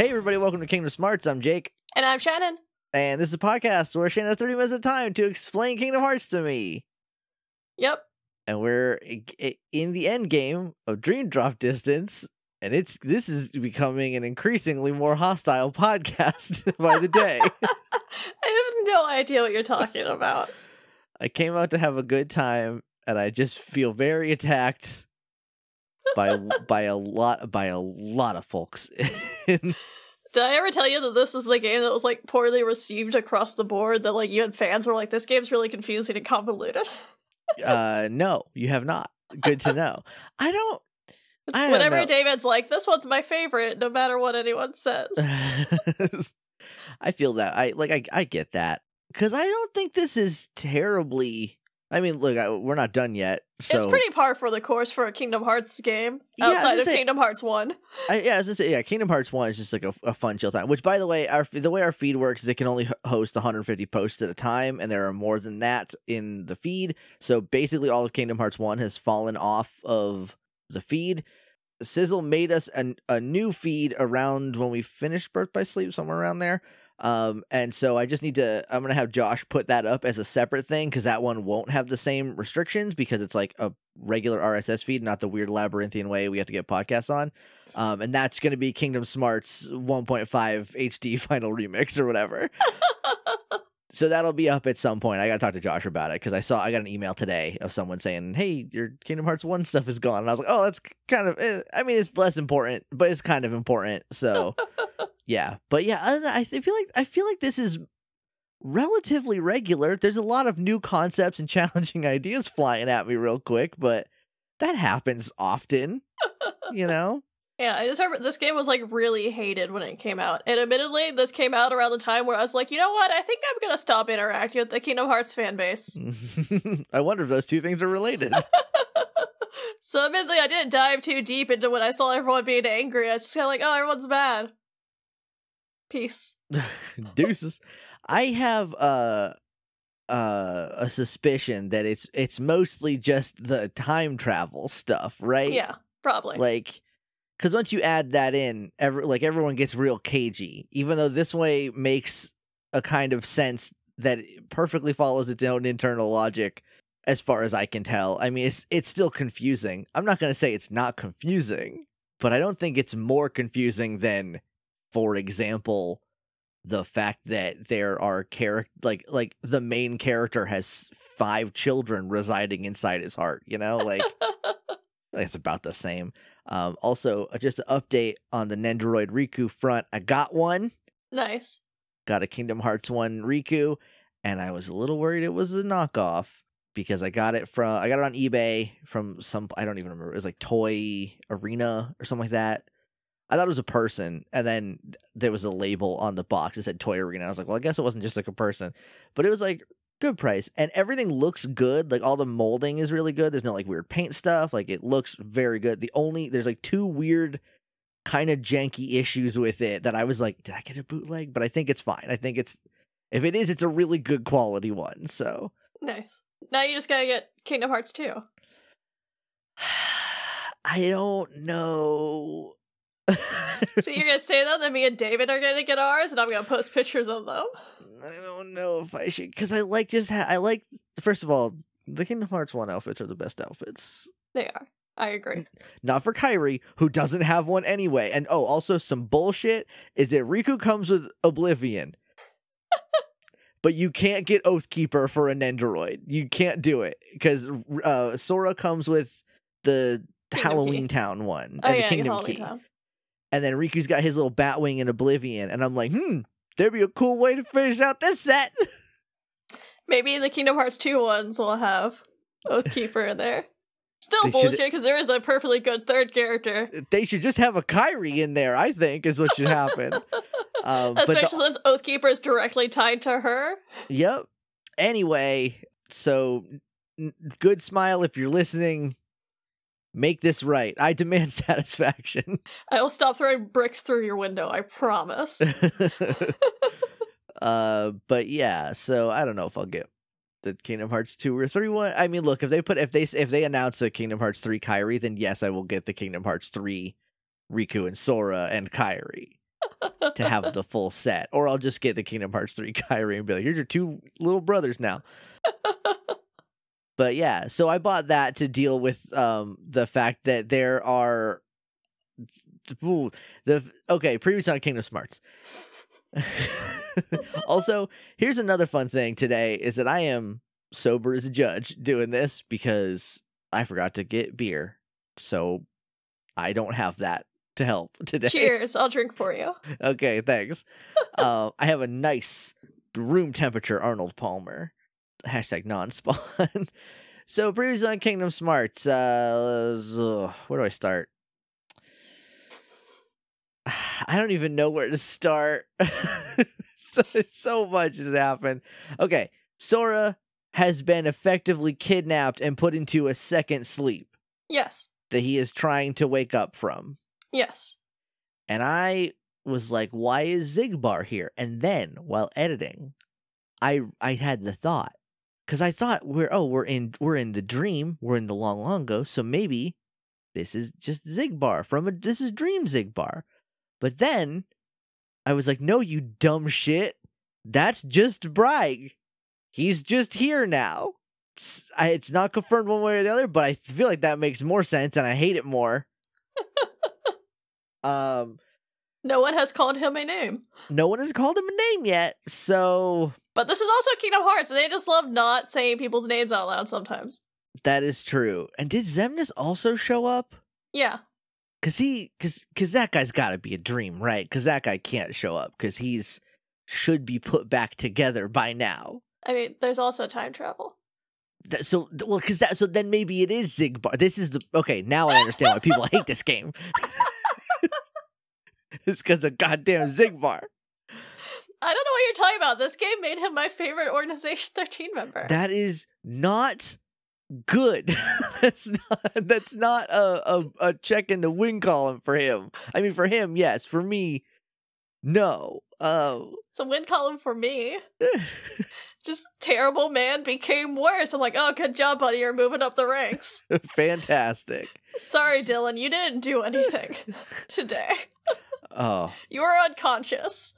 Hey, everybody, welcome to Kingdom Smarts. I'm Jake, And I'm Shannon. and this is a podcast where Shannon has 30 minutes of time to explain Kingdom Hearts to me. Yep. And we're in the end game of Dream Drop Distance, and it's this is becoming an increasingly more hostile podcast by the day. I have no idea what you're talking about. I came out to have a good time, and I just feel very attacked by by a lot by a lot of folks. Did I ever tell you that this was the game that was like poorly received across the board? That like you had fans were like, "This game's really confusing and convoluted." uh, no, you have not. Good to know. I don't. I don't Whenever know. David's like, "This one's my favorite," no matter what anyone says. I feel that. I like. I I get that because I don't think this is terribly. I mean, look, I, we're not done yet. So it's pretty par for the course for a Kingdom Hearts game Yeah, outside gonna of say- Kingdom Hearts One. I, yeah, I say, yeah, Kingdom Hearts One is just like a, a fun chill time. Which, by the way, our the way our feed works is it can only host 150 posts at a time, and there are more than that in the feed. So basically, all of Kingdom Hearts One has fallen off of the feed. Sizzle made us an, a new feed around when we finished Birth by Sleep, somewhere around there. Um, and so I just need to, I'm gonna have Josh put that up as a separate thing because that one won't have the same restrictions because it's like a regular RSS feed, not the weird labyrinthian way we have to get podcasts on. Um, and that's gonna be Kingdom Smarts 1.5 HD final remix or whatever. so that'll be up at some point. I gotta talk to Josh about it because I saw I got an email today of someone saying, "Hey, your Kingdom Hearts One stuff is gone," and I was like, "Oh, that's kind of. eh, I mean, it's less important, but it's kind of important." So, yeah, but yeah, other than that, I feel like I feel like this is relatively regular. There's a lot of new concepts and challenging ideas flying at me real quick, but that happens often, you know. Yeah, I just remember this game was like really hated when it came out. And admittedly, this came out around the time where I was like, you know what? I think I'm gonna stop interacting with the Kingdom Hearts fan base. I wonder if those two things are related. so admittedly, I didn't dive too deep into when I saw everyone being angry. I was just kind of like, oh, everyone's mad. Peace. Deuces. I have uh uh a suspicion that it's it's mostly just the time travel stuff, right? Yeah, probably. Like cuz once you add that in, every like everyone gets real cagey. Even though this way makes a kind of sense that perfectly follows its own internal logic as far as I can tell. I mean, it's it's still confusing. I'm not going to say it's not confusing, but I don't think it's more confusing than for example the fact that there are character like like the main character has five children residing inside his heart you know like it's about the same um also uh, just an update on the nendoroid riku front i got one nice. got a kingdom hearts 1 riku and i was a little worried it was a knockoff because i got it from i got it on ebay from some i don't even remember it was like toy arena or something like that I thought it was a person, and then there was a label on the box that said Toy Arena. I was like, well, I guess it wasn't just like a person, but it was like good price, and everything looks good. Like all the molding is really good. There's no like weird paint stuff. Like it looks very good. The only there's like two weird kind of janky issues with it that I was like, did I get a bootleg? But I think it's fine. I think it's if it is, it's a really good quality one. So Nice. Now you just gotta get Kingdom Hearts 2. I don't know. So you're gonna say that, then me and David are gonna get ours, and I'm gonna post pictures of them. I don't know if I should because I like just ha- I like first of all the Kingdom Hearts one outfits are the best outfits. They are. I agree. Not for Kairi who doesn't have one anyway. And oh, also some bullshit is that Riku comes with Oblivion, but you can't get Oathkeeper for a Nendoroid. You can't do it because uh, Sora comes with the Kingdom Halloween Key. Town one Oh and the Kingdom Key, Town. and then Riku's got his little Batwing in Oblivion, and I'm like, hmm, there'd be a cool way to finish out this set. Maybe the Kingdom Hearts 2 ones will have Oathkeeper in there. Still They bullshit because there is a perfectly good third character. they should just have a Kairi in there. I think is what should happen. um, but the- Especially since Oathkeeper is directly tied to her. yep. Anyway, so n- good smile if you're listening. Make this right. I demand satisfaction. I will stop throwing bricks through your window, I promise. uh, but yeah. So I don't know if I'll get the Kingdom Hearts two or three one. I mean, look if they put if they if they announce a Kingdom Hearts three Kairi, then yes, I will get the Kingdom Hearts three Riku and Sora and Kairi. to have the full set, or I'll just get the Kingdom Hearts 3 Kairi and be like, here's your two little brothers now. But yeah, so I bought that to deal with um the fact that there are ooh, the okay, previous on Kingdom Smarts. also, here's another fun thing today is that I am sober as a judge doing this because I forgot to get beer. So I don't have that to help today. Cheers! I'll drink for you. Okay, thanks. uh, I have a nice room temperature Arnold Palmer. Hashtag non-spawn. so previously on Kingdom Smarts, uh, where do I start? I don't even know where to start. so, so much has happened. Okay, Sora has been effectively kidnapped and put into a second sleep Yes. that he is trying to wake up from. Yes. And I was like, why is Xigbar here? And then while editing, I I had the thought. Cause I thought we're oh, we're in we're in the dream, we're in the long long ago, so maybe this is just Xigbar from a this is Dream Xigbar. But then I was like, no, you dumb shit. That's just Braig. He's just here now. It's, I, it's not confirmed one way or the other, but I feel like that makes more sense and I hate it more. um No one has called him a name. no one has called him a name yet, so But this is also Kingdom Hearts, and they just love not saying people's names out loud sometimes. that is true. And did Xemnas also show up? Yeah. Cause he, cause, cause that guy's got to be a dream, right? Cause that guy can't show up because he's should be put back together by now. I mean, there's also time travel. That, so, well, cause that, so then maybe it is Xigbar. This is the okay. Now I understand why people hate this game. it's because of goddamn Xigbar. I don't know what you're talking about. This game made him my favorite Organization 13 member. That is not good. that's not that's not a, a a check in the win column for him. I mean for him, yes. For me, no. Oh. it's a win column for me. Just terrible man became worse. I'm like, oh, good job, buddy. You're moving up the ranks. Fantastic. Sorry, Dylan. You didn't do anything today. Oh, You were unconscious.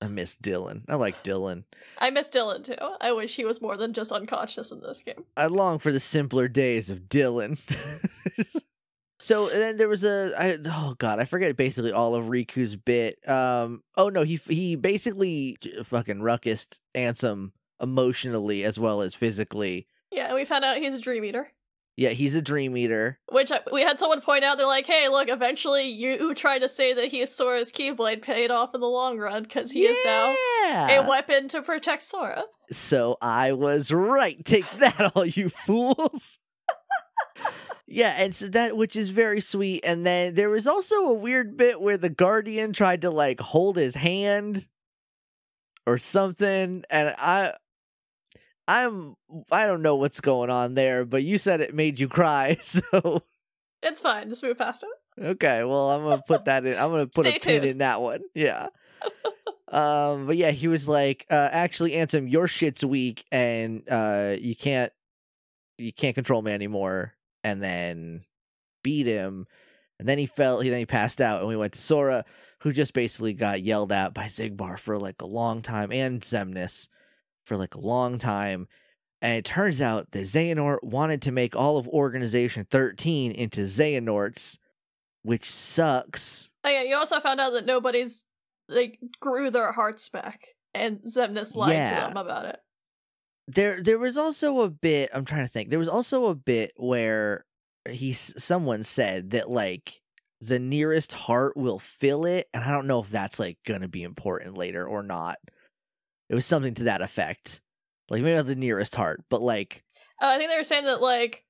I miss Dylan. I like Dylan. I miss Dylan too. I wish he was more than just unconscious in this game. I long for the simpler days of Dylan. so then there was a I, oh god, I forget basically all of Riku's bit. Um oh no, he he basically fucking ruckused Ansem emotionally as well as physically. Yeah, we found out he's a dream eater. Yeah, he's a dream eater. Which I- we had someone point out. They're like, "Hey, look! Eventually, you trying to say that he is Sora's Keyblade paid off in the long run because he is now a weapon to protect Sora." So I was right. Take that, all you fools. yeah, and so that which is very sweet. And then there was also a weird bit where the guardian tried to like hold his hand or something, and I I'm I don't know what's going on there, but you said it made you cry, so It's fine. Just move past it. Okay, well, I'm gonna put that in. I'm gonna put Stay a pin in that one. Yeah. um, but yeah, he was like, uh, actually, Ansem, your shit's weak, and uh, you can't, you can't control me anymore. And then beat him, and then he fell. He then he passed out, and we went to Sora, who just basically got yelled at by Xigbar for like a long time, and Xemnas for like a long time. And it turns out that Xehanort wanted to make all of Organization 13 into Xehanorts, which sucks. Oh yeah, you also found out that nobody's like grew their hearts back, and Xemnas lied Yeah. to them about it. There there was also a bit, I'm trying to think. There was also a bit where he someone said that like the nearest heart will fill it, and I don't know if that's like going to be important later or not. It was something to that effect. Like maybe not the nearest heart, but like Uh, I think they were saying that like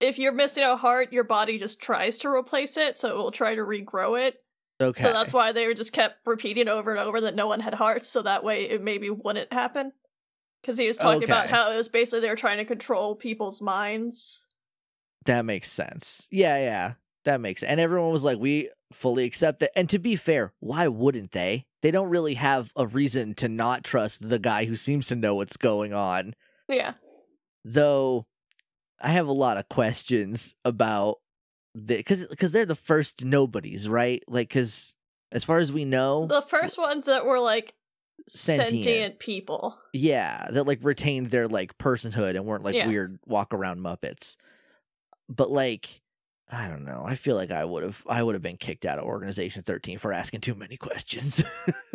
if you're missing a heart, your body just tries to replace it, so it will try to regrow it. okay. So that's why they were just kept repeating over and over that no one had hearts, so that way it maybe wouldn't happen. Because he was talking about how it was basically they were trying to control people's minds. That makes sense. Yeah, yeah. That makes Sense. and everyone was like, we fully accept it. And to be fair, why wouldn't they? They don't really have a reason to not trust the guy who seems to know what's going on. Yeah. Though I have a lot of questions about the because because they're the first nobodies, right? Like because As far as we know, The first ones that were like Sentient. sentient, people. yeah, that like retained their like personhood and weren't like Yeah. weird walk around Muppets. But like, I don't know. I feel like I would have I would have been kicked out of Organization 13 for asking too many questions.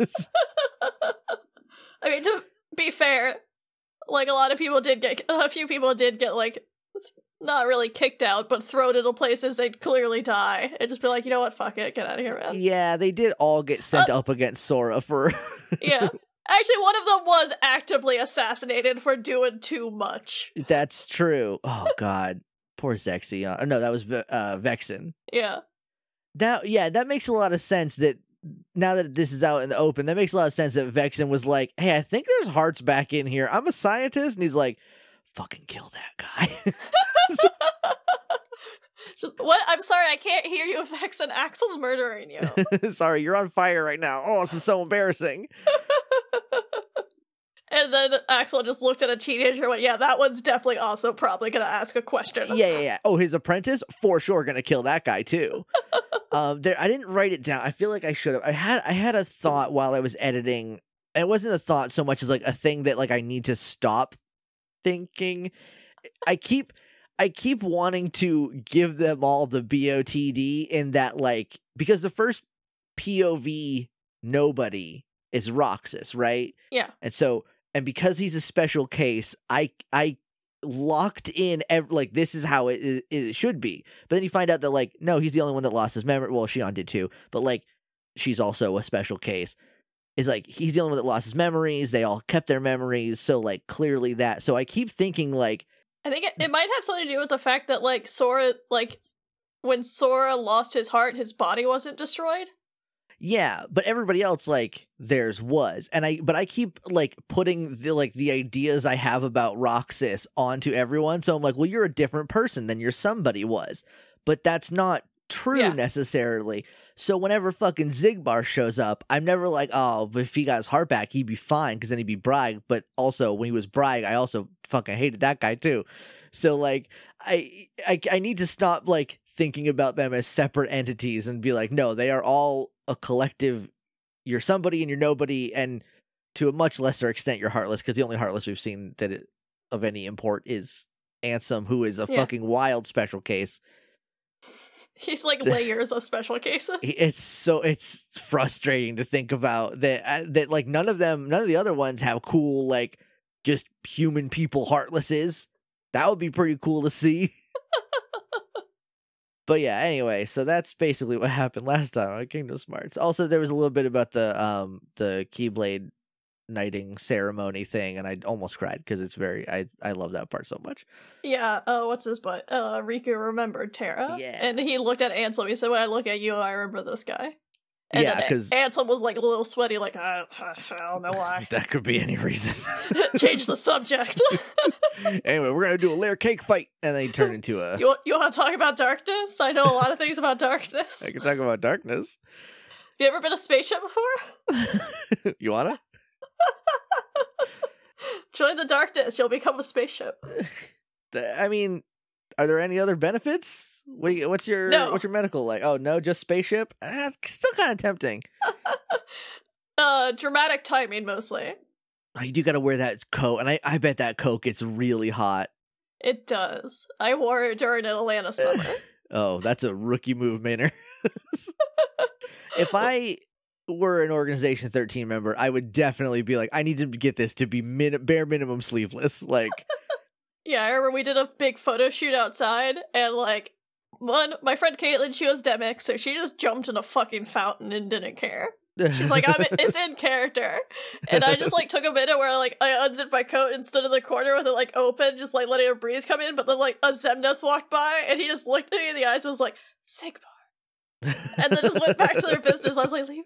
I mean, to be fair, like a lot of people did get, a few people did get like, not really kicked out, but thrown into places they'd clearly die, and just be like, you know what, fuck it, get out of here, man. yeah, they did all get sent uh, up against Sora for yeah. Actually, one of them was actively assassinated for doing too much. That's true. Oh God, poor Zexion. No, that was uh, Vexen. Yeah. That yeah, that makes a lot of sense. That now that this is out in the open, that makes a lot of sense. That Vexen was like, "Hey, I think there's hearts back in here. I'm a scientist," and he's like, "Fucking kill that guy." Just what? I'm sorry, I can't hear you, Vex, and Axel's murdering you. Sorry, you're on fire right now. Oh, this is so embarrassing. and then Axel just looked at a teenager and went, Yeah, that one's definitely also probably gonna ask a question. Yeah, yeah, yeah. Oh, his apprentice for sure gonna kill that guy too. um, there, I didn't write it down. I feel like I should have. I had, I had a thought while I was editing. It wasn't a thought so much as like a thing that like I need to stop thinking. I keep, I keep wanting to give them all the BOTD in that like because the first POV nobody is Roxas, right? Yeah. And so, and because he's a special case, I I locked in ev- like this is how it, it, it should be. But then you find out that like no, he's the only one that lost his memory. Well, Xion did too, but like she's also a special case. Is like he's the only one that lost his memories. They all kept their memories, so like clearly that. So I keep thinking like I think it, it mm. might have something to do with the fact that like Sora like when Sora lost his heart, his body wasn't destroyed. Yeah, but everybody else like theirs was. And I but I keep like putting the like the ideas I have about Roxas onto everyone. So I'm like, well, you're a different person than your somebody was. But that's not true Yeah. necessarily. So whenever fucking Xigbar shows up, I'm never like, oh, but if he got his heart back, he'd be fine because then he'd be Braig. But also when he was Braig, I also fucking hated that guy too. So like I, I I need to stop like thinking about them as separate entities and be like, no, they are all a collective. You're somebody and you're nobody, and to a much lesser extent, you're heartless. Because the only heartless we've seen that it, of any import is Ansem, who is a Yeah. fucking wild special case. He's like layers of special cases. It's so it's frustrating to think about that. uh, That like none of them, none of the other ones have cool like just human people heartlesses. That would be pretty cool to see. But yeah, anyway, so that's basically what happened last time on Kingdom Smarts. Also, there was a little bit about the um the Keyblade knighting ceremony thing, and I almost cried because it's very I I love that part so much. Yeah, uh, what's his butt? Uh, Riku remembered Terra. Yeah. And he looked at Ansem. He said, When I look at you, I remember this guy. And Yeah, then 'cause- Ansem was like a little sweaty, like, I, I don't know why. That could be any reason. Change the subject. anyway, we're gonna do a layer cake fight, and then turn into a. you, want- you want to talk about darkness? I know a lot of things about darkness. I can talk about darkness. Have you ever been a spaceship before? you wanna? Join the darkness. You'll become a spaceship. I mean, are there any other benefits? What you- what's your No. what's your medical like? Oh no, just spaceship. Ah, still kind of tempting. Uh, dramatic timing mostly. Oh, you do got to wear that coat, and I I bet that coat gets really hot. It does. I wore it during an Atlanta summer. Oh, that's a rookie move, Maynard. if I were an organization 13 member, I would definitely be like, I need to get this to be min- bare minimum sleeveless. Like, Yeah, I remember we did a big photo shoot outside, and like, one, my friend Caitlin, she was Demyx, so she just jumped in a fucking fountain and didn't care. She's like, I'm, it's in character. And I just like took a minute where I like I unzipped my coat and stood in the corner with it like open, just like letting a breeze come in. But then like a Xemnas walked by and he just looked at me in the eyes and was like, Sigmar. And then just went back to their business. I was like, leave,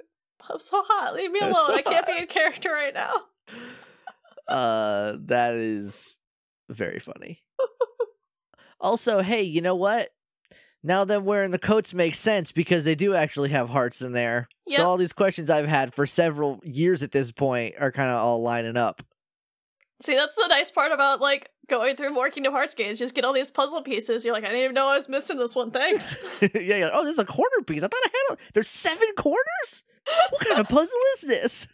I'm so hot. Leave me alone. So I can't be in character right now. uh, that is very funny. also, hey, you know what? Now them wearing the coats makes sense because they do actually have hearts in there. Yep. So all these questions I've had for several years at this point are kind of all lining up. See, that's the nice part about like going through more Kingdom Hearts games. Just get all these puzzle pieces. You're like, I didn't even know I was missing this one. Thanks. yeah, yeah. Oh, there's a corner piece. I thought I had. A... There's seven corners. what kind of puzzle is this?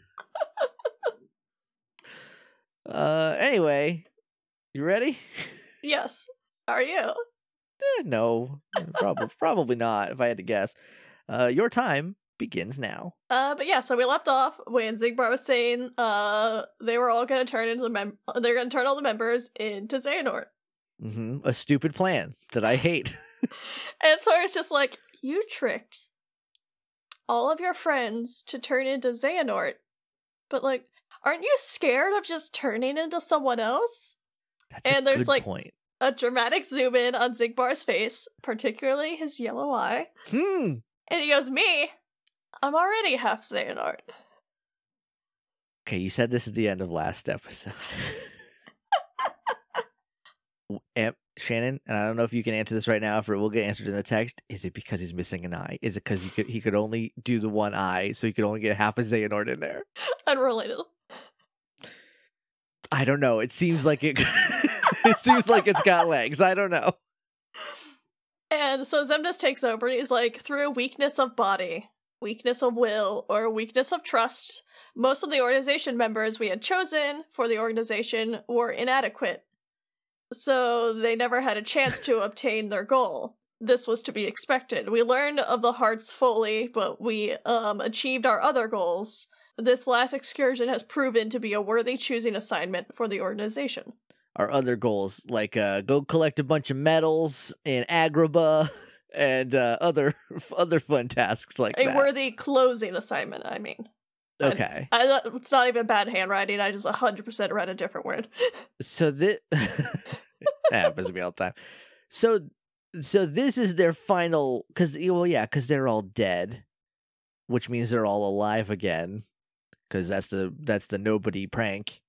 uh, anyway, you ready? Yes. Are you? Eh, no, probably probably not. If I had to guess, uh, your time begins now. Uh, but yeah, so we left off when Xigbar was saying uh they were all gonna turn into the mem they're gonna turn all the members into Xehanort. hmm A stupid plan that I hate. And so Sora's just like, You tricked all of your friends to turn into Xehanort. But like, aren't you scared of just turning into someone else? That's And there's, like- point. A dramatic zoom in on Xigbar's face, particularly his yellow eye. Hmm. And he goes, Me? I'm already half Xehanort. Okay, you said this at the end of last episode. Am- Shannon, and I don't know if you can answer this right now, if it will get answered in the text. Is it because he's missing an eye? Is it because he could he could only do the one eye, so he could only get half a Xehanort in there? Unrelated. I don't know. It seems like it. it seems like it's got legs. I don't know. And so Xemnas takes over and he's like, through weakness of body, weakness of will, or weakness of trust, most of the organization members we had chosen for the organization were inadequate. So they never had a chance to obtain their goal. This was to be expected. We learned of the hearts fully, but we um, achieved our other goals. This last excursion has proven to be a worthy choosing assignment for the organization. Our other goals, like uh, go collect a bunch of medals in Agrabah and uh, other other fun tasks like A that. worthy closing assignment, I mean. Okay. I, thought- it's not even bad handwriting. I just 100% read a different word. So this happens to me all the time. So so this is their final because well yeah because they're all dead, which means they're all alive again. Because that's the that's the nobody prank.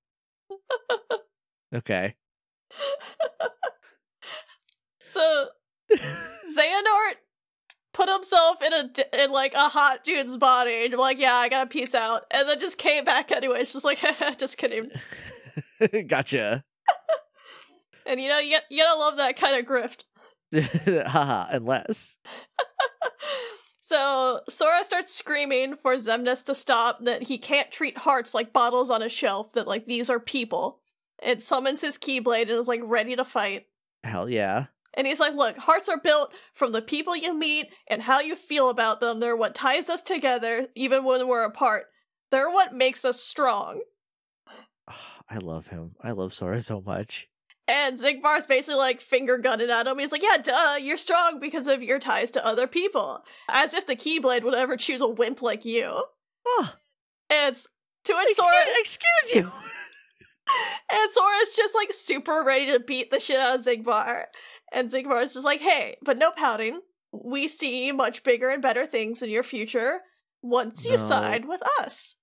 Okay. so Xehanort put himself in a in like a hot dude's body and like, yeah, I gotta peace out, and then just came back anyway. It's just like, just kidding. gotcha. And you know, you, you gotta love that kind of grift. Haha. Unless So Sora starts screaming for Xemnas to stop, that he can't treat hearts like bottles on a shelf, that like these are people. It summons his Keyblade and is like ready to fight. hell yeah. And he's like, look, hearts are built from the people you meet and how you feel about them. They're what ties us together, even when we're apart. They're what makes us strong. I love him. I love Sora so much. And Xigbar's basically like finger gunning at him. He's like, yeah, duh, you're strong because of your ties to other people. As if the Keyblade would ever choose a wimp like you. Oh, And it's to which excuse, Sora excuse you. and Sora's just like super ready to beat the shit out of Xigbar. And Xigbar's just like, hey, but no pouting. We see much bigger and better things in your future once you No. side with us.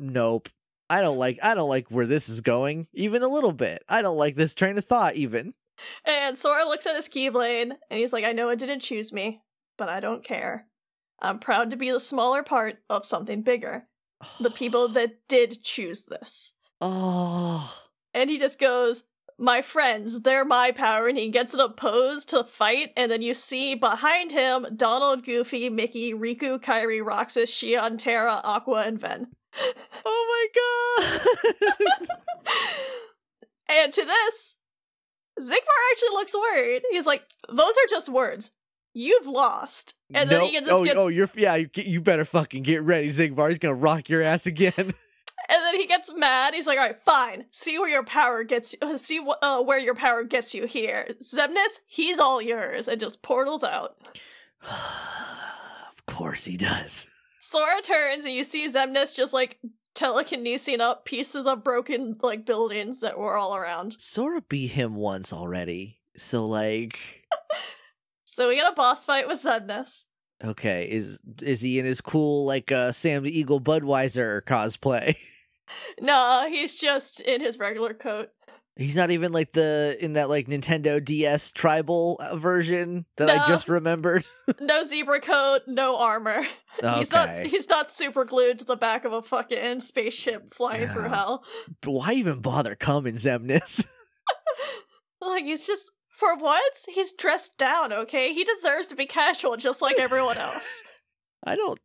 Nope. I don't like I don't like where this is going, even a little bit. I don't like this train of thought even. And Sora looks at his Keyblade and he's like, I know it didn't choose me, but I don't care. I'm proud to be the smaller part of something bigger. The people that did choose this. Oh. And he just goes, My friends, they're my power. And he gets in a pose to fight. And then you see behind him Donald, Goofy, Mickey, Riku, Kairi, Roxas, Xion, Terra, Aqua, and Ven. Oh my god. And to this, Xigbar actually looks worried. He's like, Those are just words. You've lost. And then Nope. he just oh, gets oh, you're yeah. You, you better fucking get ready, Xigbar. He's gonna rock your ass again. And then he gets mad. He's like, "All right, fine. See where your power gets. Uh, see wh- uh, where your power gets you here. Xemnas, he's all yours." And just portals out. of course he does. Sora turns, and you see Xemnas just like telekinesing up pieces of broken like buildings that were all around. Sora beat him once already, so like, So we get a boss fight with Xemnas. okay, is is he in his cool like uh Sam the Eagle Budweiser cosplay? Nah, he's just in his regular coat. He's not even like the in that like Nintendo DS tribal uh, version that I just remembered. No zebra coat, no armor. He's not. He's not super glued to the back of a fucking spaceship flying through hell. But why even bother coming, Xemnas? Like he's just for once, he's dressed down, okay? He deserves to be casual just like everyone else. I don't.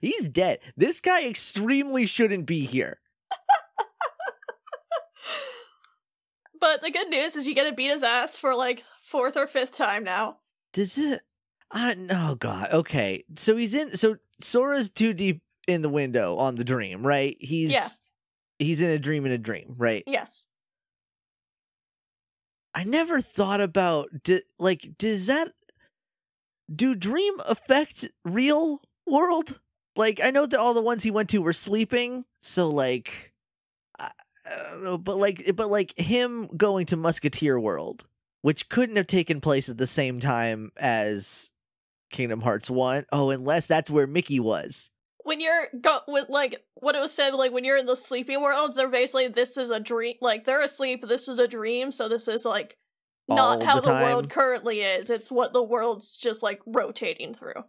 He's dead. This guy extremely shouldn't be here. But the good news is you get to beat his ass for like fourth or fifth time now. Does it? I oh god. Okay, so he's in. So Sora's too deep in the window on the dream, right? He's Yeah. he's in a dream in a dream, right? Yes. I never thought about di- like does that do dream affect real world? Like I know that all the ones he went to were sleeping, so like I, know, but like but like him going to Musketeer World, which couldn't have taken place at the same time as Kingdom Hearts 1. Oh, unless that's where Mickey was. When you're go with like what it was said, like when you're in the sleeping worlds, they're basically this is a dream. Like they're asleep. This is a dream. So this is like not All how the the, world currently is. It's what the world's just like rotating through.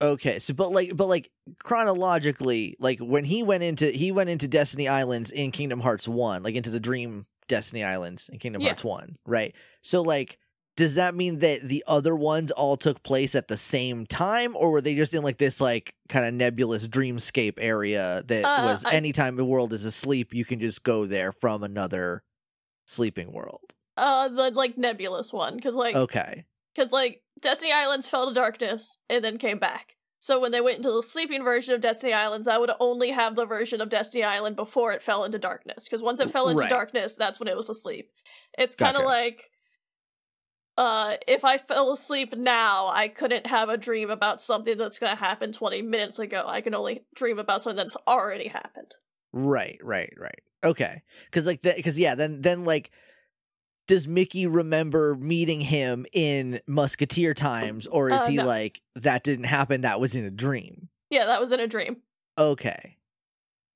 Okay, so but like but like chronologically, like when he went into he went into Destiny Islands in Kingdom Hearts 1, like into the Dream Destiny Islands in Kingdom Yeah. Hearts 1, right? So like does that mean that the other ones all took place at the same time or were they just in like this like kind of nebulous dreamscape area that Uh, was I- anytime the world is asleep you can just go there from another sleeping world. Uh, the like nebulous one, because like Okay. Because like Destiny Islands fell to darkness and then came back. So when they went into the sleeping version of Destiny Islands, I would only have the version of Destiny Island before it fell into darkness. Because once it fell into Right. darkness, that's when it was asleep. It's kind of Gotcha. like, uh, if I fell asleep now, I couldn't have a dream about something that's gonna happen twenty minutes ago. I can only dream about something that's already happened. Right, right, right. Okay. Cuz like cuz yeah, then then like does Mickey remember meeting him in Musketeer times or is Uh, he no. like that didn't happen that was in a dream? Yeah, that was in a dream. Okay.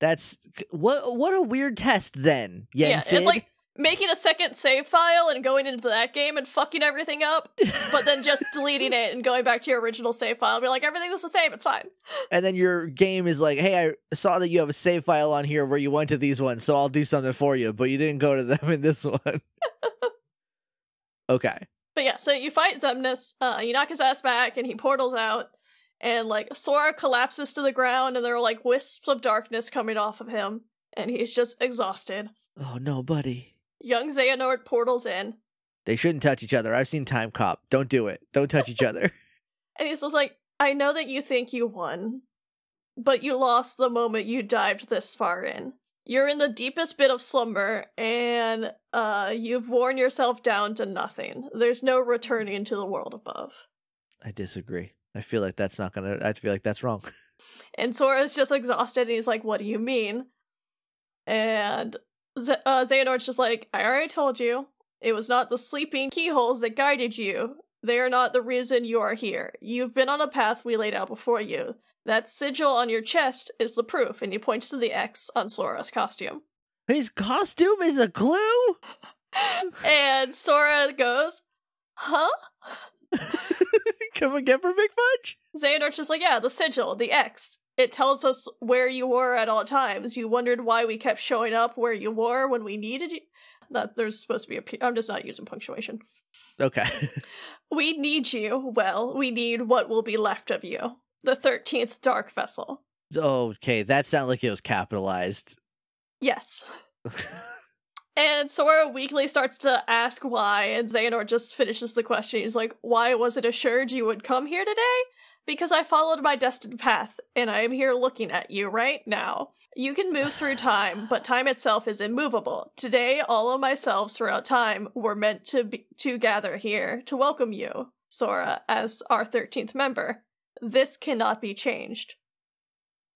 That's what what a weird test then. Yen yeah, Sid. it's like making a second save file and going into that game and fucking everything up, but then just deleting it and going back to your original save file and be like, everything is the same, it's fine. and then your game is like, "Hey, I saw that you have a save file on here where you went to these ones, so I'll do something for you, but you didn't go to them in this one." okay. But yeah, so you fight Xemnas, uh, you knock his ass back, and he portals out, and like Sora collapses to the ground, and there are like wisps of darkness coming off of him, and he's just exhausted. Oh no, buddy. Young Xehanort portals in, They shouldn't touch each other. I've seen Time Cop. Don't do it. Don't touch each other. and he's just like, I know that you think you won, but you lost the moment you dived this far in. You're in the deepest bit of slumber, and uh, you've worn yourself down to nothing. There's no returning to the world above. I disagree. I feel like that's not gonna. I feel like that's wrong. And Sora's just exhausted, and he's like, What do you mean? And Z- uh, Xehanort's just like, I already told you. It was not the sleeping keyholes that guided you. They are not the reason you are here. You've been on a path we laid out before you. That sigil on your chest is the proof, and he points to the X on Sora's costume. His costume is a clue. and Sora goes, Huh? Come again for Big Fudge. Xehanort's just like, yeah, the sigil, the X. It tells us where you were at all times. You wondered why we kept showing up where you were when we needed you. That there's supposed to be a. P- I'm just not using punctuation. Okay. We need you. Well, we need what will be left of you. The thirteenth Dark Vessel. okay, that sounded like it was capitalized. Yes. And Sora weakly starts to ask why, and Xehanort just finishes the question. He's like, Why was it assured you would come here today? Because I followed my destined path, and I am here looking at you right now. You can move through time, but time itself is immovable. Today, all of myselves throughout time were meant to be- to gather here to welcome you, Sora, as our 13th member. This cannot be changed.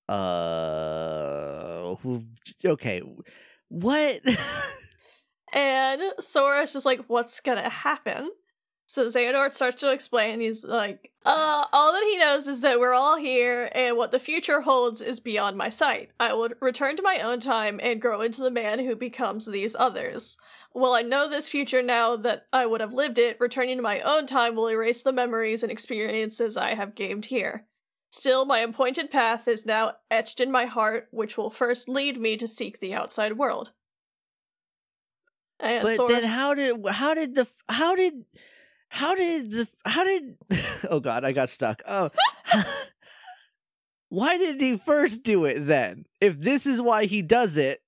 Uh. Okay. What? And Sora's just like, what's gonna happen? So Xehanort starts to explain. He's like, uh, all that he knows is that we're all here, and what the future holds is beyond my sight. I will return to my own time and grow into the man who becomes these others. Well, I know this future now that I would have lived it, returning to my own time will erase the memories and experiences I have gained here. Still, my appointed path is now etched in my heart, which will first lead me to seek the outside world. And but Sora- then how did how did the how did how did the how did oh god I got stuck oh why did he first do it then? If this is why he does it,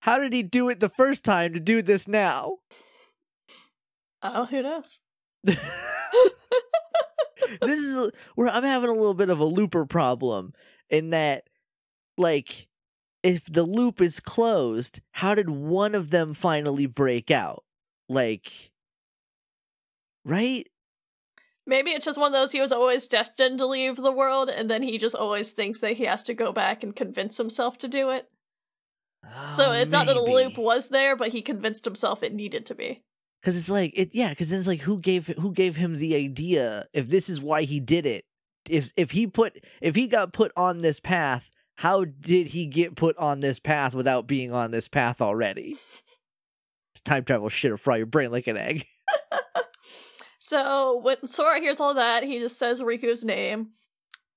how did he do it the first time to do this now? Oh, who knows? this is where I'm having a little bit of a looper problem in that, like, if the loop is closed, how did one of them finally break out? Like, right? Maybe it's just one of those he was always destined to leave the world, and then he just always thinks that he has to go back and convince himself to do it. so Oh, it's not that the maybe. loop was there, but he convinced himself it needed to be. Cause it's like it, yeah. Cause then it's like who gave who gave him the idea? If this is why he did it, if if he put if he got put on this path, how did he get put on this path without being on this path already? It's time travel shit'll fry your brain like an egg. So when Sora hears all that, he just says Riku's name.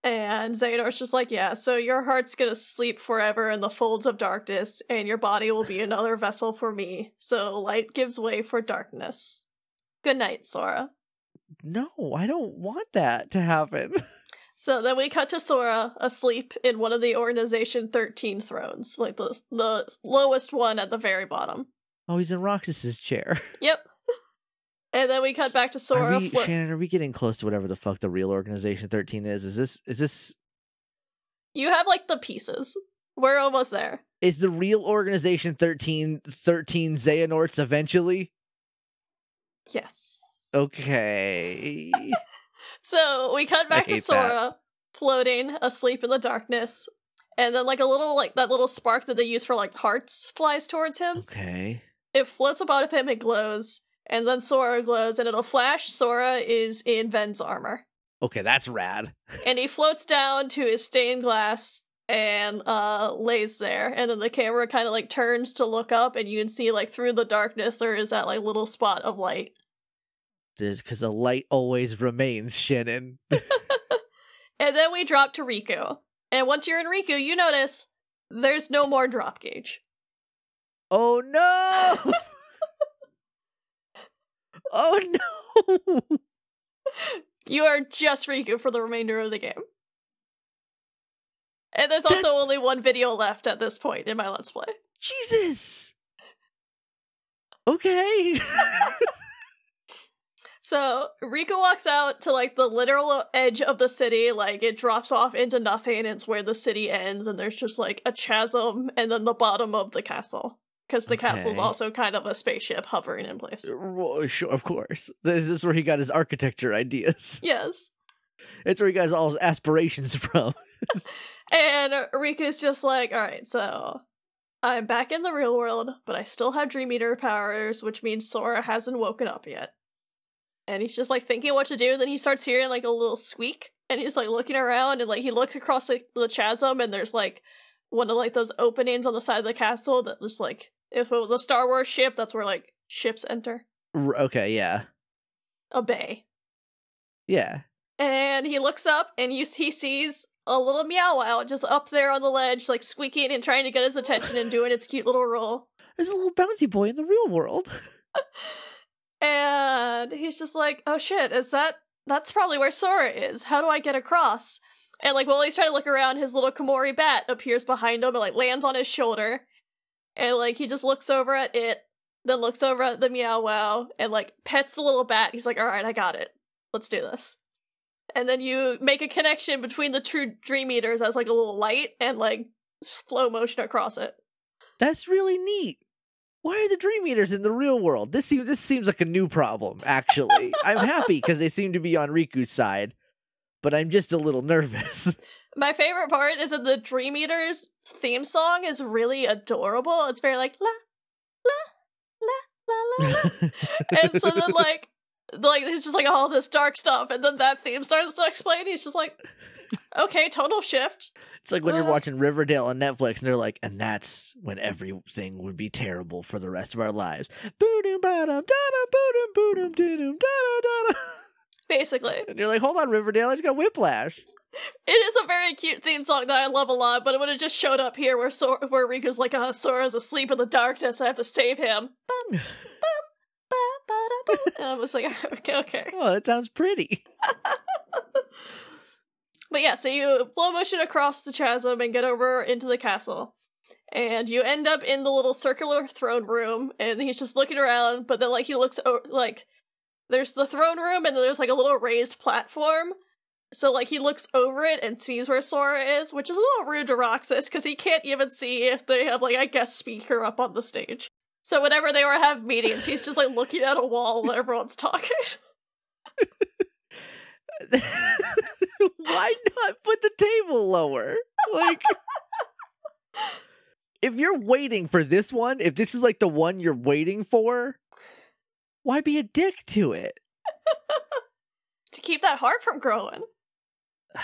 And Xehanort's just like, yeah, so your heart's gonna sleep forever in the folds of darkness, and your body will be another vessel for me. So light gives way for darkness. Good night, Sora. No, I don't want that to happen. So then we cut to Sora asleep in one of the Organization 13 thrones, like the, the lowest one at the very bottom. Oh, he's in Roxas's chair. Yep. And then we cut back to Are Sora. we, flo- Shannon, are we getting close to whatever the fuck the real Organization Thirteen is? Is this is this you have like the pieces. We're almost there. is the real Organization 13 13 Xehanorts eventually? Yes. Okay. So we cut back to hate that. Sora floating asleep in the darkness. And then like a little like that little spark that they use for like hearts flies towards him. okay. It floats above him, it glows, and then Sora glows, and it'll flash Sora is in Ven's armor. Okay, that's rad. and he floats down to his stained glass and uh lays there and then the camera kind of like turns to look up and you can see like through the darkness there is that like little spot of light Because the light always remains, Shannon. and then we drop to riku and once you're in riku you notice there's no more drop gauge oh no! oh no! you are just riku for the remainder of the game and there's That- also only one video left at this point in my let's play Jesus! Okay. So Riku walks out to like the literal edge of the city, like it drops off into nothing, and it's where the city ends, and there's just like a chasm and then the bottom of the castle. Because the castle's Okay. also kind of a spaceship hovering in place. Well, sure, of course. This is where he got his architecture ideas. Yes. It's where he got all his aspirations from. And Riku's just like, alright, so I'm back in the real world, but I still have Dream Eater powers, which means Sora hasn't woken up yet. And he's just like thinking what to do, then he starts hearing like a little squeak, and he's like looking around and like he looks across like, the chasm and there's like one of like those openings on the side of the castle that was like if it was a Star Wars ship, that's where like ships enter. R- okay, yeah. A bay. Yeah. And he looks up and you he sees a little meow wow just up there on the ledge, like squeaking and trying to get his attention and doing its cute little roll. There's a little bouncy boy in the real world. And he's just like, oh shit, is that that's probably where Sora is. How do I get across? And like while he's trying to look around, his little Komori bat appears behind him and like lands on his shoulder. And like he just looks over at it, then looks over at the meow wow, and like pets the little bat. He's like, alright, I got it. Let's do this. And then you make a connection between the two dream eaters as like a little light and like slow motion across it. That's really neat. Why are the Dream Eaters in the real world? This seems this seems like a new problem. Actually, I'm happy because they seem to be on Riku's side, but I'm just a little nervous. My favorite part is that the Dream Eaters theme song is really adorable. It's very like la la la la la la. and so then like like it's just like all this dark stuff and then that theme starts to explain. He's just like okay, total shift. It's like when you're watching Riverdale on Netflix and they're like, and that's when everything would be terrible for the rest of our lives. Boo-doo, da-dum, boo-dum, boo-dum, doo-dum, da-da-da-da. Basically. And you're like, hold on, Riverdale, I just got whiplash. It is a very cute theme song that I love a lot, but it would have just showed up here where Sor- where Riku's like, uh, Sora's asleep in the darkness, I have to save him. Bum, bum, ba, ba, da, bum. And I was like, okay, okay. Oh, that sounds pretty. But yeah, so you flow motion across the chasm and get over into the castle. And you end up in the little circular throne room, and he's just looking around, but then, like, he looks, o- like, there's the throne room, and then there's, like, a little raised platform. So, like, he looks over it and sees where Sora is, which is a little rude to Roxas, because he can't even see if they have, like, a guest speaker up on the stage. So, whenever they were have meetings, he's just, like, looking at a wall while everyone's talking. Why not put the table lower? Like, if you're waiting for this one, if this is like the one you're waiting for, why be a dick to it? to keep that heart from growing.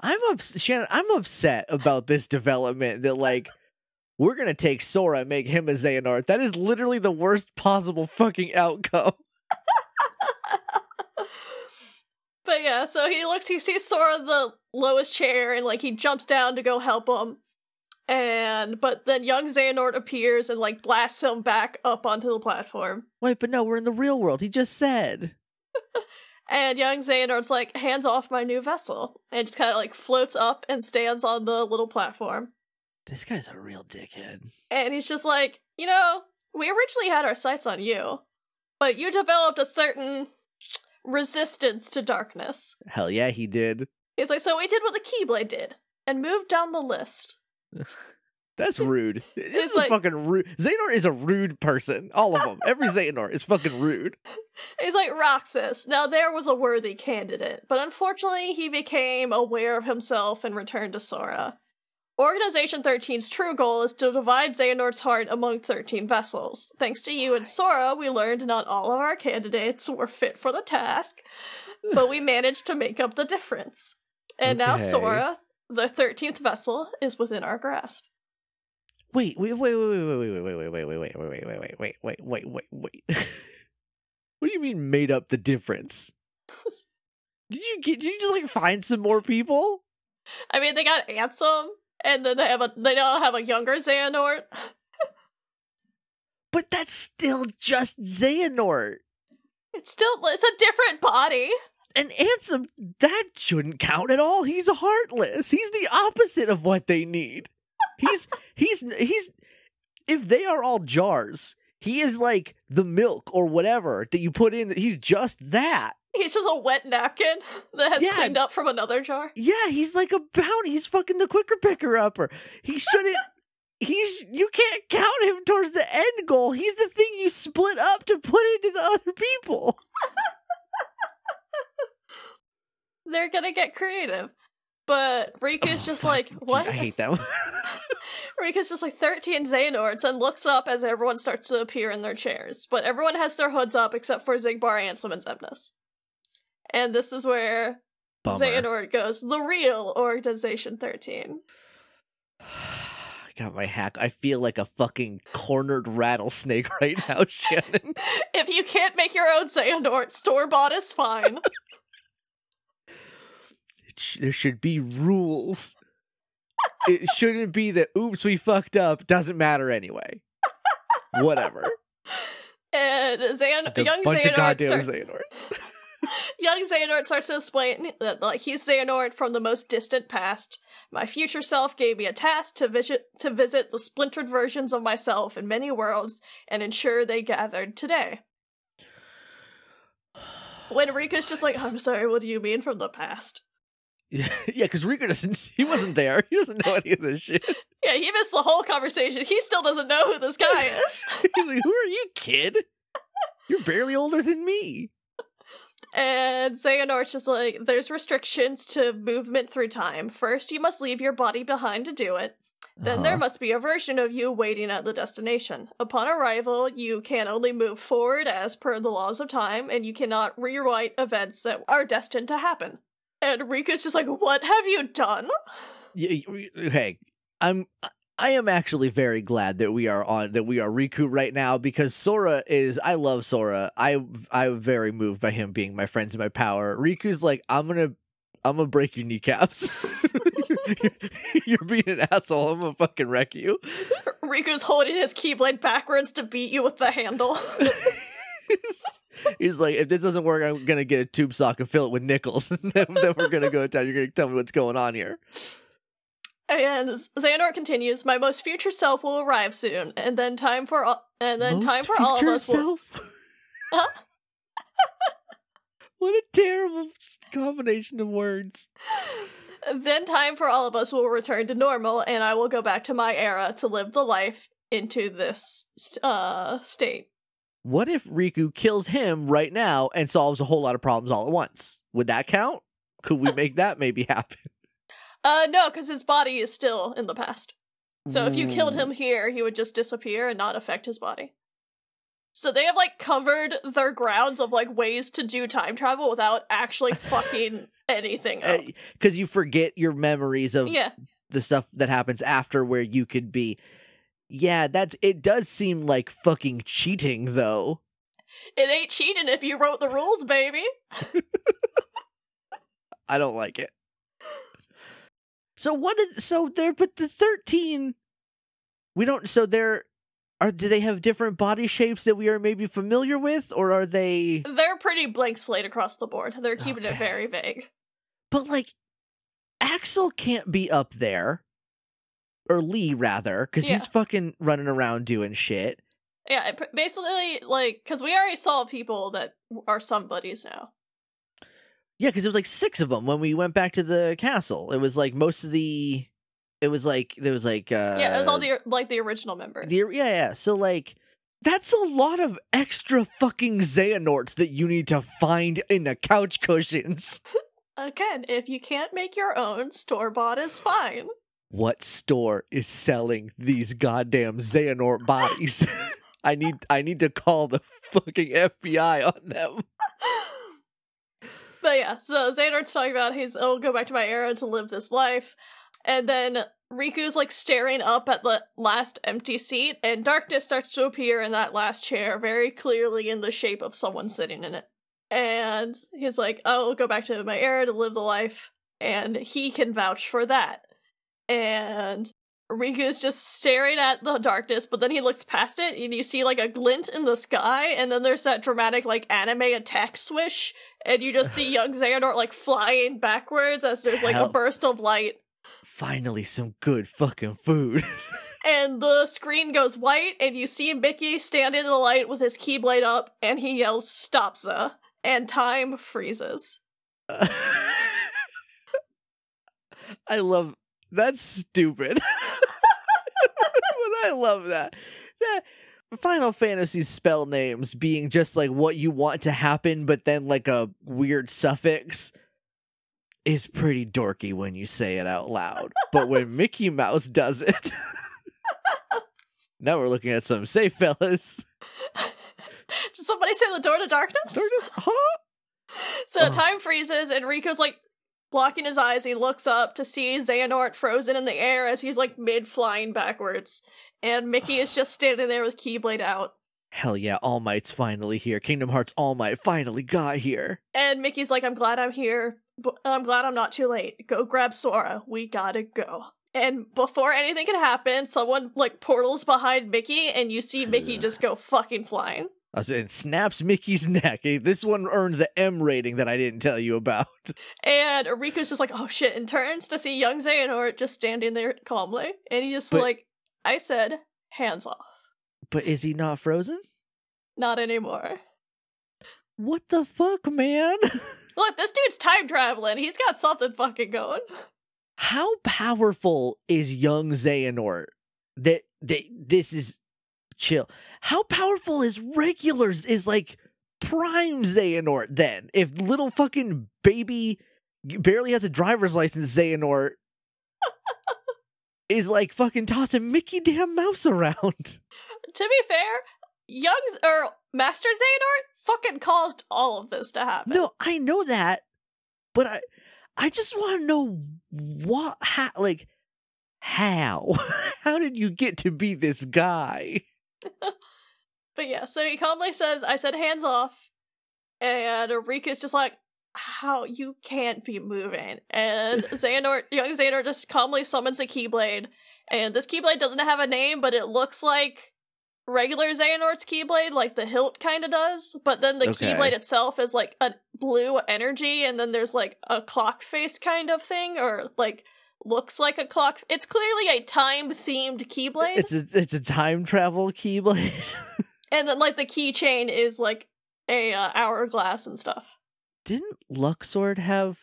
I'm ups- Shannon. I'm upset about this development that like we're gonna take Sora and make him a Xehanort. That is literally the worst possible fucking outcome. But yeah, so he looks, he sees Sora in the lowest chair, and like he jumps down to go help him. And but then young Xehanort appears and like blasts him back up onto the platform. Wait, but no, we're in the real world. He just said. And young Xehanort's like, hands off my new vessel. And just kind of like floats up and stands on the little platform. This guy's a real dickhead. And he's just like, you know, we originally had our sights on you, but you developed a certain resistance to darkness. Hell yeah, he did. He's like, so we did what the Keyblade did and moved down the list. That's rude. This It's is like- a fucking rude. Xehanort is a rude person. All of them. Every Xehanort is fucking rude. He's like, Roxas, now there was a worthy candidate, but unfortunately he became aware of himself and returned to Sora. Organization 13's true goal is to divide Xehanort's heart among 13 vessels. Thanks to you and Sora, we learned not all of our candidates were fit for the task, but we managed to make up the difference. And now Sora, the 13th vessel, is within our grasp. Wait, wait, wait, wait, wait, wait, wait, wait, wait, wait, wait, wait, wait, wait, wait, wait, wait, wait, wait, wait. What do you mean made up the difference? Did you get? Did you just like find some more people? I mean, they got Ansem, and then they have a they now have a younger Xehanort. But that's still just Xehanort. It's still it's a different body. And Ansem, that shouldn't count at all. He's heartless. He's the opposite of what they need. He's he's he's if they are all jars, he is like the milk or whatever that you put in. He's just that. He's just a wet napkin that has Yeah. cleaned up from another jar. Yeah, he's like a bounty. He's fucking the quicker picker upper. He shouldn't. He's you can't count him towards the end goal. He's the thing you split up to put into the other people. They're gonna get creative. But Riku's Oh, just fuck. like, Dude, what? I hate that one. Riku's just like 13 Xehanorts and looks up as everyone starts to appear in their chairs. But everyone has their hoods up except for Xigbar, Ansem, and Xemnas. And this is where Bummer. Xehanort goes, the real Organization 13. I got my hack. I feel like a fucking cornered rattlesnake right now, Shannon. If you can't make your own Xehanort, store bought is fine. There should be rules. it shouldn't be that oops we fucked up doesn't matter anyway. Whatever. and Just a young bunch of goddamn start- Xehanorts. Young Xehanort starts to explain that, like, he's Xehanort from the most distant past. My future self gave me a task to visit to visit the splintered versions of myself in many worlds and ensure they gathered today. When Riku's just like, I'm sorry, what do you mean from the past? yeah, because Riku doesn't. He wasn't there. He doesn't know any of this shit. Yeah, he missed the whole conversation. He still doesn't know who this guy is. He's like, "Who are you, kid? You're barely older than me." And Xehanort's just like, there's restrictions to movement through time. First, you must leave your body behind to do it. Then there Uh-huh. must be a version of you waiting at the destination. Upon arrival, you can only move forward as per the laws of time, and you cannot rewrite events that are destined to happen. And Riku's just like, What have you done? Okay, I'm. I am actually very glad that we are on that we are Riku right now because Sora is. I love Sora. I I'm very moved by him being my friends and my power. Riku's like I'm gonna. I'm gonna break your kneecaps. You're being an asshole. I'm gonna fucking wreck you. Riku's holding his Keyblade backwards to beat you with the handle. He's like, if this doesn't work, I'm gonna get a tube sock and fill it with nickels. and then, then we're gonna go to town. You're gonna tell me what's going on here. And Xehanort continues, "My most future self will arrive soon, and then time for all, and then Most time for all of us will." self? Huh? what a terrible combination of words. Then time for all of us will return to normal, and I will go back to my era to live the life into this uh state. What if Riku kills him right now and solves a whole lot of problems all at once? Would that count? Could we make that maybe happen? Uh, no, because his body is still in the past. So if you killed him here, he would just disappear and not affect his body. So they have like covered their grounds of like ways to do time travel without actually fucking anything up. Because you forget your memories of Yeah, the stuff that happens after where you could be. Yeah, that's it does seem like fucking cheating though. it ain't cheating if you wrote the rules, baby. I don't like it. So what did so there but the 13 we don't so they're are do they have different body shapes that we are maybe familiar with or are they They're pretty blank slate across the board. They're keeping it very vague. but like Axel can't be up there or Lea rather cuz he's fucking running around doing shit. Yeah, basically, like, because we already saw people that are somebodies now. Yeah, because it was like six of them when we went back to the castle. It was like most of the. It was like there was like uh yeah, it was all the like the original members. the yeah yeah. So like that's a lot of extra fucking Xehanorts that you need to find in the couch cushions. Again, if you can't make your own, store bought is fine. What store is selling these goddamn Xehanort bodies? I need I need to call the fucking FBI on them. But yeah, so Xehanort's talking about he's oh go back to my era to live this life, and then Riku's like staring up at the last empty seat, and darkness starts to appear in that last chair, very clearly in the shape of someone sitting in it. And he's like, "I'll go back to my era to live the life," and he can vouch for that. And Riku's just staring at the darkness, but then he looks past it, and you see like a glint in the sky, and then there's that dramatic like anime attack swish, and you just see young Xehanort like flying backwards as there's like a burst of light, Finally, some good fucking food. and the screen goes white, and you see Mickey stand in the light with his keyblade up, and he yells "Stopza," and time freezes. I love that's stupid. but I love that. That Final Fantasy spell names being just like what you want to happen, but then like a weird suffix is pretty dorky when you say it out loud. But when Mickey Mouse does it. now we're looking at some safe fellas. Did somebody say the door to darkness? Huh? So Ugh. time freezes, and Riku's like blocking his eyes. He looks up to see Xehanort frozen in the air as he's like mid flying backwards. And Mickey is just standing there with Keyblade out. Hell yeah, All Might's finally here. Kingdom Hearts All Might finally got here. And Mickey's like, I'm glad I'm here, uh, I'm glad I'm not too late. Go grab Sora. We gotta go. And before anything can happen, someone like portals behind Mickey, and you see Mickey just go fucking flying. I was saying, snaps Mickey's neck. This one earns the M rating that I didn't tell you about. And Riku's just like, oh shit, and turns to see young Xehanort just standing there calmly. And he just But- like, I said, hands off. But is he not frozen? Not anymore. What the fuck, man? Look, this dude's time traveling. He's got something fucking going. How powerful is young Xehanort? That that this is chill. How powerful is regulars is like prime Xehanort then? If little fucking baby barely has a driver's license Xehanort is like fucking tossing Mickey damn mouse around. To be fair, young or Master Xehanort fucking caused all of this to happen. No, I know that, but I, I just want to know what, how, like, how, how did you get to be this guy? But yeah, so he calmly says, I said hands off. And Riku's just like, how you can't be moving. And Xehanort, young Xehanort just calmly summons a Keyblade. And this Keyblade doesn't have a name, but it looks like regular Xehanort's Keyblade, like the hilt kind of does, but then the Okay. Keyblade itself is like a blue energy, and then there's like a clock face kind of thing, or like looks like a clock. It's clearly a time themed Keyblade, It's a it's a time travel keyblade. and then like the keychain is like a uh, hourglass and stuff. Didn't Luxord have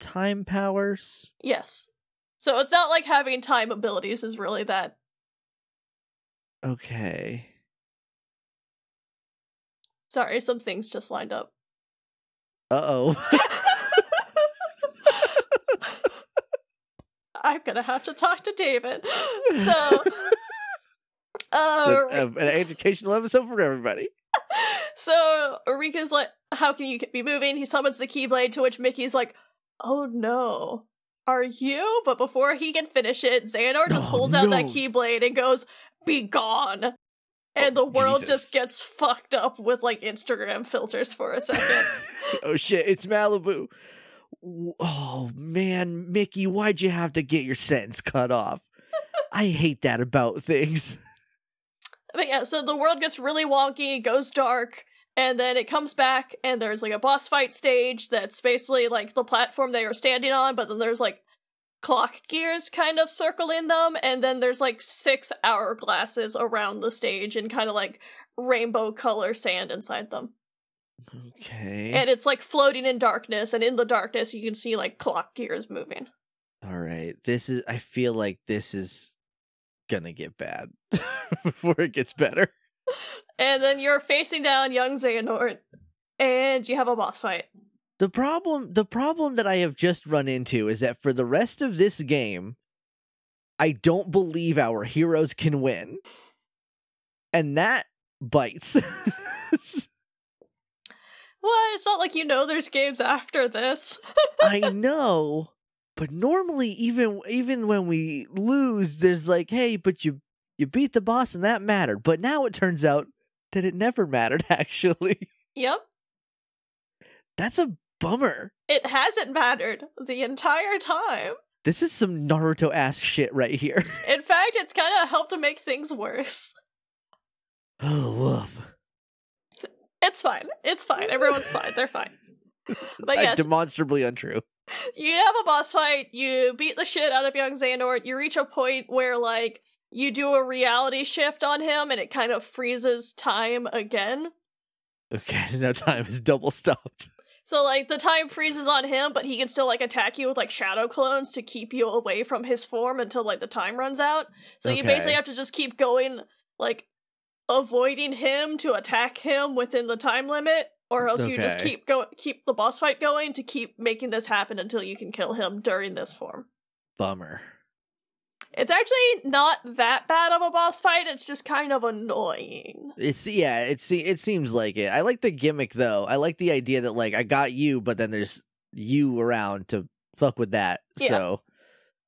time powers? Yes. So it's not like having time abilities is really that. Okay. Sorry, some things just lined up. Uh oh. I'm gonna have to talk to David. So, uh, an educational episode for everybody. so Riku's like, "How can you be moving?" He summons the Keyblade, to which Mickey's like, "Oh no, are you?" But before he can finish it, Xehanort just Oh, holds out that. Keyblade and goes, "Be gone." And the Oh, world Jesus. just gets fucked up with like Instagram filters for a second. oh shit! It's Malibu. Oh man, Mickey, why'd you have to get your sentence cut off? I hate that about things. But yeah, so the world gets really wonky, goes dark, and then it comes back, and there's like a boss fight stage that's basically like the platform they are standing on, but then there's like clock gears kind of circling them, and then there's like six hourglasses around the stage and kind of like rainbow color sand inside them. Okay. And it's like floating in darkness, and in the darkness you can see like clock gears moving. All right. This is. I feel like this is gonna get bad before it gets better. And then you're facing down young Xehanort, and you have a boss fight. The problem the problem that I have just run into is that for the rest of this game, I don't believe our heroes can win. And that bites. What? It's not like you know there's games after this. I know, but normally even even when we lose there's like, "Hey, but you you beat the boss and that mattered." But now it turns out that it never mattered actually. Yep. That's a bummer. It hasn't mattered the entire time. This is some Naruto ass shit right here. In fact, it's kind of helped to make things worse. Oh, woof. It's fine. It's fine. Everyone's fine. They're fine. But yes, demonstrably untrue. you have a boss fight, you beat the shit out of young Xehanort, you reach a point where, like, you do a reality shift on him and it kind of freezes time again. Okay, now time is double stopped. So, like, the time freezes on him, but he can still, like, attack you with, like, shadow clones to keep you away from his form until, like, the time runs out. So you basically have to just keep going, like, avoiding him to attack him within the time limit, or else you just keep go keep the boss fight going to keep making this happen until you can kill him during this form. Bummer. It's actually not that bad of a boss fight. It's just kind of annoying. It's yeah, it se- it seems like it. I like the gimmick though. I like the idea that like I got you, but then there's you around to fuck with that. Yeah. So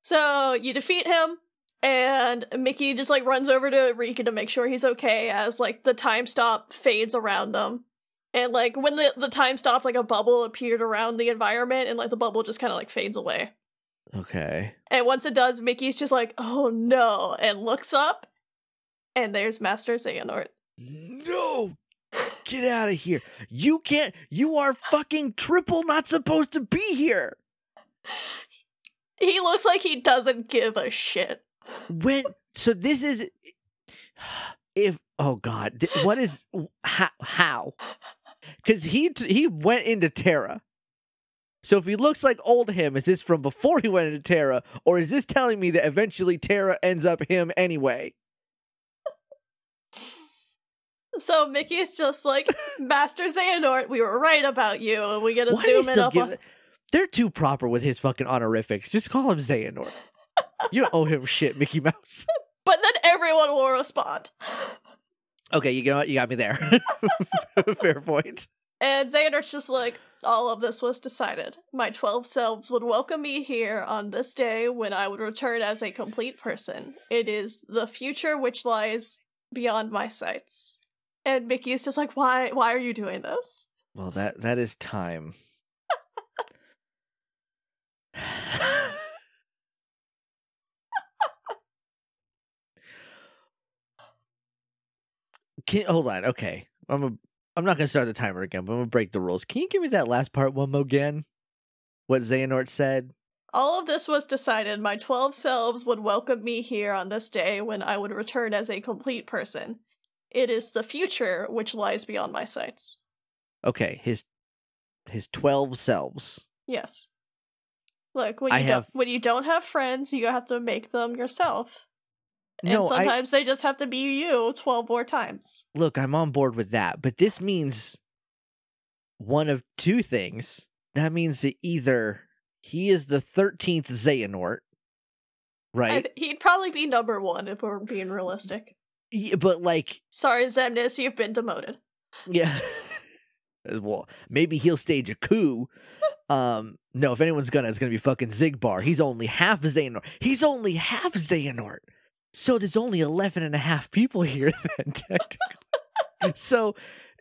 So you defeat him, and Mickey just like runs over to Riku to make sure he's okay as like the time stop fades around them. And like when the, the time stopped, like a bubble appeared around the environment, and like the bubble just kind of like fades away. okay. And once it does, Mickey's just like, oh no, and looks up, and there's Master Xehanort. No. Get out of here. You can't you are fucking triple not supposed to be here. He looks like he doesn't give a shit. When so this is if oh god, what is how how? Cuz he he went into Terra. So if he looks like old him, is this from before he went into Terra or is this telling me that eventually Terra ends up him anyway? So Mickey's just like, Master Xehanort, we were right about you, and we gotta Why do you zoom in up on. They're too proper with his fucking honorifics. Just call him Xehanort. You don't owe him shit, Mickey Mouse. But then everyone will respond. Okay, you got you got me there. Fair point. And Xander's just like, all of this was decided. My twelve selves would welcome me here on this day when I would return as a complete person. It is the future which lies beyond my sights. And Mickey's just like, why why are you doing this? Well, that that is time. Can hold on. Okay, I'm a. I'm not gonna start the timer again, but I'm gonna break the rules. Can you give me that last part one more again? What Xehanort said. All of this was decided. My 12 selves would welcome me here on this day when I would return as a complete person. It is the future which lies beyond my sights. Okay, his his twelve selves. Yes. Look, when I you have- don't when you don't have friends, you have to make them yourself. And No, I sometimes they just have to be you 12 more times. look. I'm on board with that, but this means one of two things. That means that either he is the thirteenth Xehanort, right? th- he'd probably be number one if we're being realistic. Yeah, but like, Sorry, Xemnas, you've been demoted. yeah. well, maybe he'll stage a coup. Um, no, if anyone's gonna, it's gonna be fucking Xigbar. He's only half Xehanort. He's only half Xehanort. So there's only 11 and a half people here then technically. so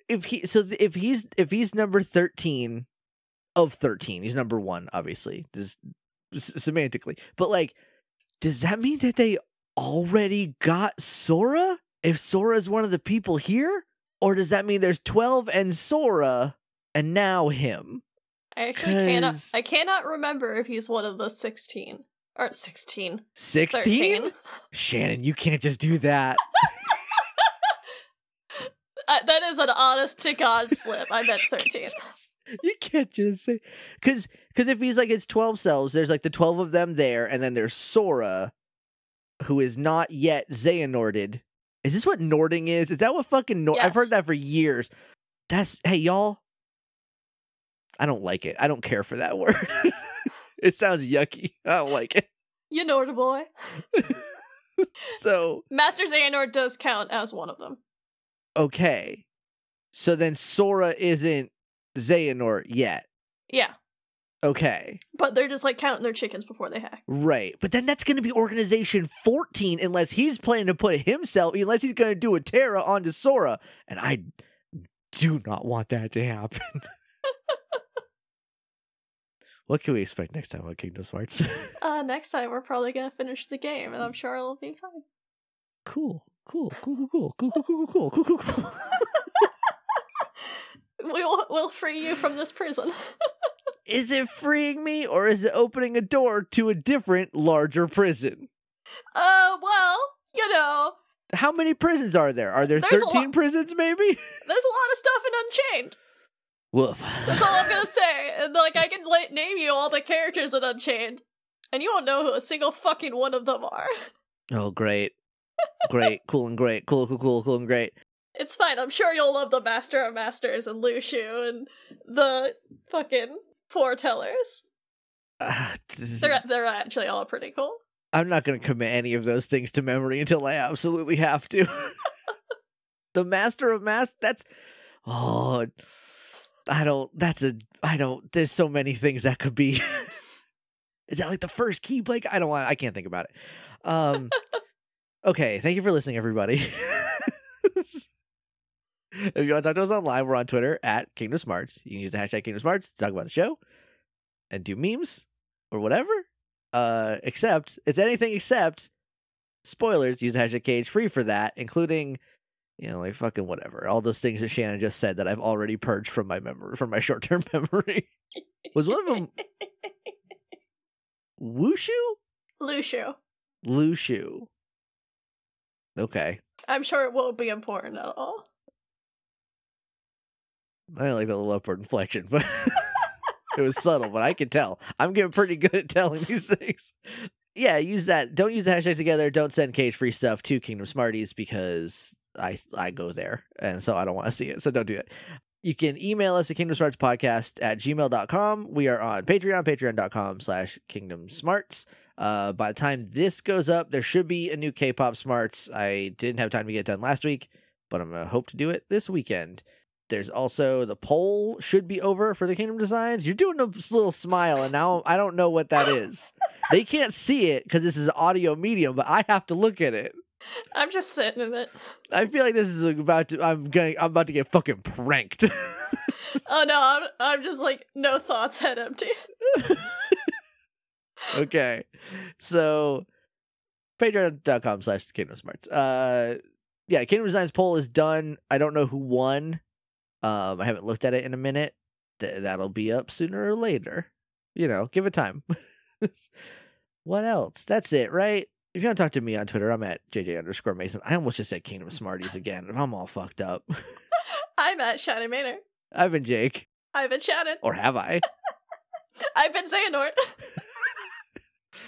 if he so if he's if he's number 13 of 13, he's number 1 obviously. This semantically. But like does that mean that they already got Sora? If Sora is one of the people here? Or does that mean there's 12 and Sora and now him? I actually cannot I cannot remember if he's one of the 16 or 16. 16? Shannon, you can't just do that. Uh, that is an honest to God slip. I meant 13. You can't just say because because if he's like it's twelve cells, there's like the twelve of them there, and then there's Sora, who is not yet Xehanorted. Is this what Nording is? Is that what fucking Nord? I've heard that for years. That's hey y'all. I don't like it. I don't care for that word. It sounds yucky. I don't like it. You know the boy. So Master Xehanort does count as one of them. okay, so then Sora isn't Xehanort yet. Yeah. Okay. But they're just like counting their chickens before they hack. Right. But then that's going to be Organization 14 unless he's planning to put himself, unless he's going to do a Terra onto Sora. And I do not want that to happen. what can we expect next time on Kingdom Hearts? Uh, next time we're probably gonna finish the game, and I'm sure it'll be fine. cool. Cool. Cool. Cool. Cool. Cool. Cool. Cool. Cool. Cool. Cool. We'll we'll free you from this prison. Is it freeing me or is it opening a door to a different, larger prison? uh, well, you know, How many prisons are there? Are there There's 13 lot. prisons, maybe? there's a lot of stuff in Unchained. Woof. That's all I'm gonna say. And like, I can la- name you all the characters in Unchained, and you won't know who a single fucking one of them are. Oh, great. Great. cool and great. Cool, cool, cool, cool and great. It's fine. I'm sure you'll love the Master of Masters and Lushu and the fucking foretellers. Ah, this- They're they're actually all pretty cool. I'm not going to commit any of those things to memory until I absolutely have to. the Master of Mass, that's. Oh, I don't. That's a. I don't. There's so many things that could be. Is that like the first key, Blake? I don't want. I can't think about it. Um. okay. Thank you for listening, everybody. if you want to talk to us online, we're on Twitter at Kingdom Smarts. You can use the hashtag Kingdom Smarts to talk about the show and do memes or whatever. Uh, except it's anything except spoilers. Use the hashtag cage free for that, including you know like fucking whatever. All those things that Shannon just said that I've already purged from my memory, from my short term memory. Was one of them Wushu? Lushu. Lushu. Okay. I'm sure it won't be important at all. I didn't like that little upward inflection, but it was subtle, but I could tell. I'm getting pretty good at telling these things. Yeah, use that. Don't use the hashtags together. Don't send cage free stuff to Kingdom Smarties because I I go there and so I don't want to see it. So don't do it. You can email us at Kingdom Smarts Podcast at gmail.com. We are on Patreon, patreon.com slash Kingdom Smarts. Uh, by the time this goes up, there should be a new K pop Smarts. I didn't have time to get done last week, but I'm going to hope to do it this weekend. There's also the poll should be over for the Kingdom Designs. You're doing a little smile, and now I don't know what that is. they can't see it because this is audio medium, but I have to look at it. I'm just sitting in it. I feel like this is about to. I'm going. I'm about to get fucking pranked. Oh no, I'm I'm just like no thoughts, head empty. okay, so patreon.com slash kingdom smarts. Uh, yeah, Kingdom Designs poll is done. I don't know who won. Um, I haven't looked at it in a minute. Th- that'll be up sooner or later. You know, give it time. what else? That's it, right? If you want to talk to me on Twitter, I'm at JJ underscore Mason. I almost just said Kingdom Smarties again. I'm all fucked up. I'm at Shannon Manor. I've been Jake. I've been Shannon. Or have I? I've been Xehanort.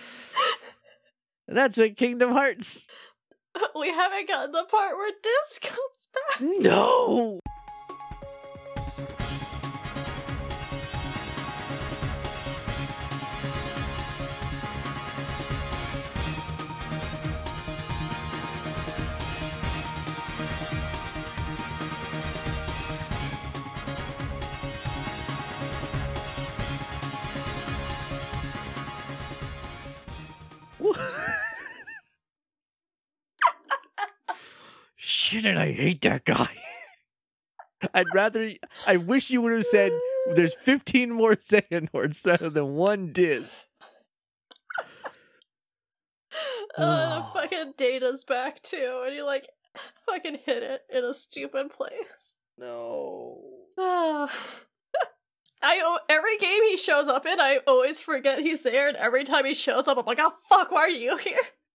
That's what Kingdom Hearts. we haven't gotten the part where Diz comes back. No. Shit, and I hate that guy. I'd rather. I wish you would have said there's 15 more Xehanorts rather than one Diz. Uh, fucking Data's back too, and he like fucking hit it in a stupid place. No. i every game he shows up in, I always forget he's there, and every time he shows up, I'm like, oh fuck, why are you here?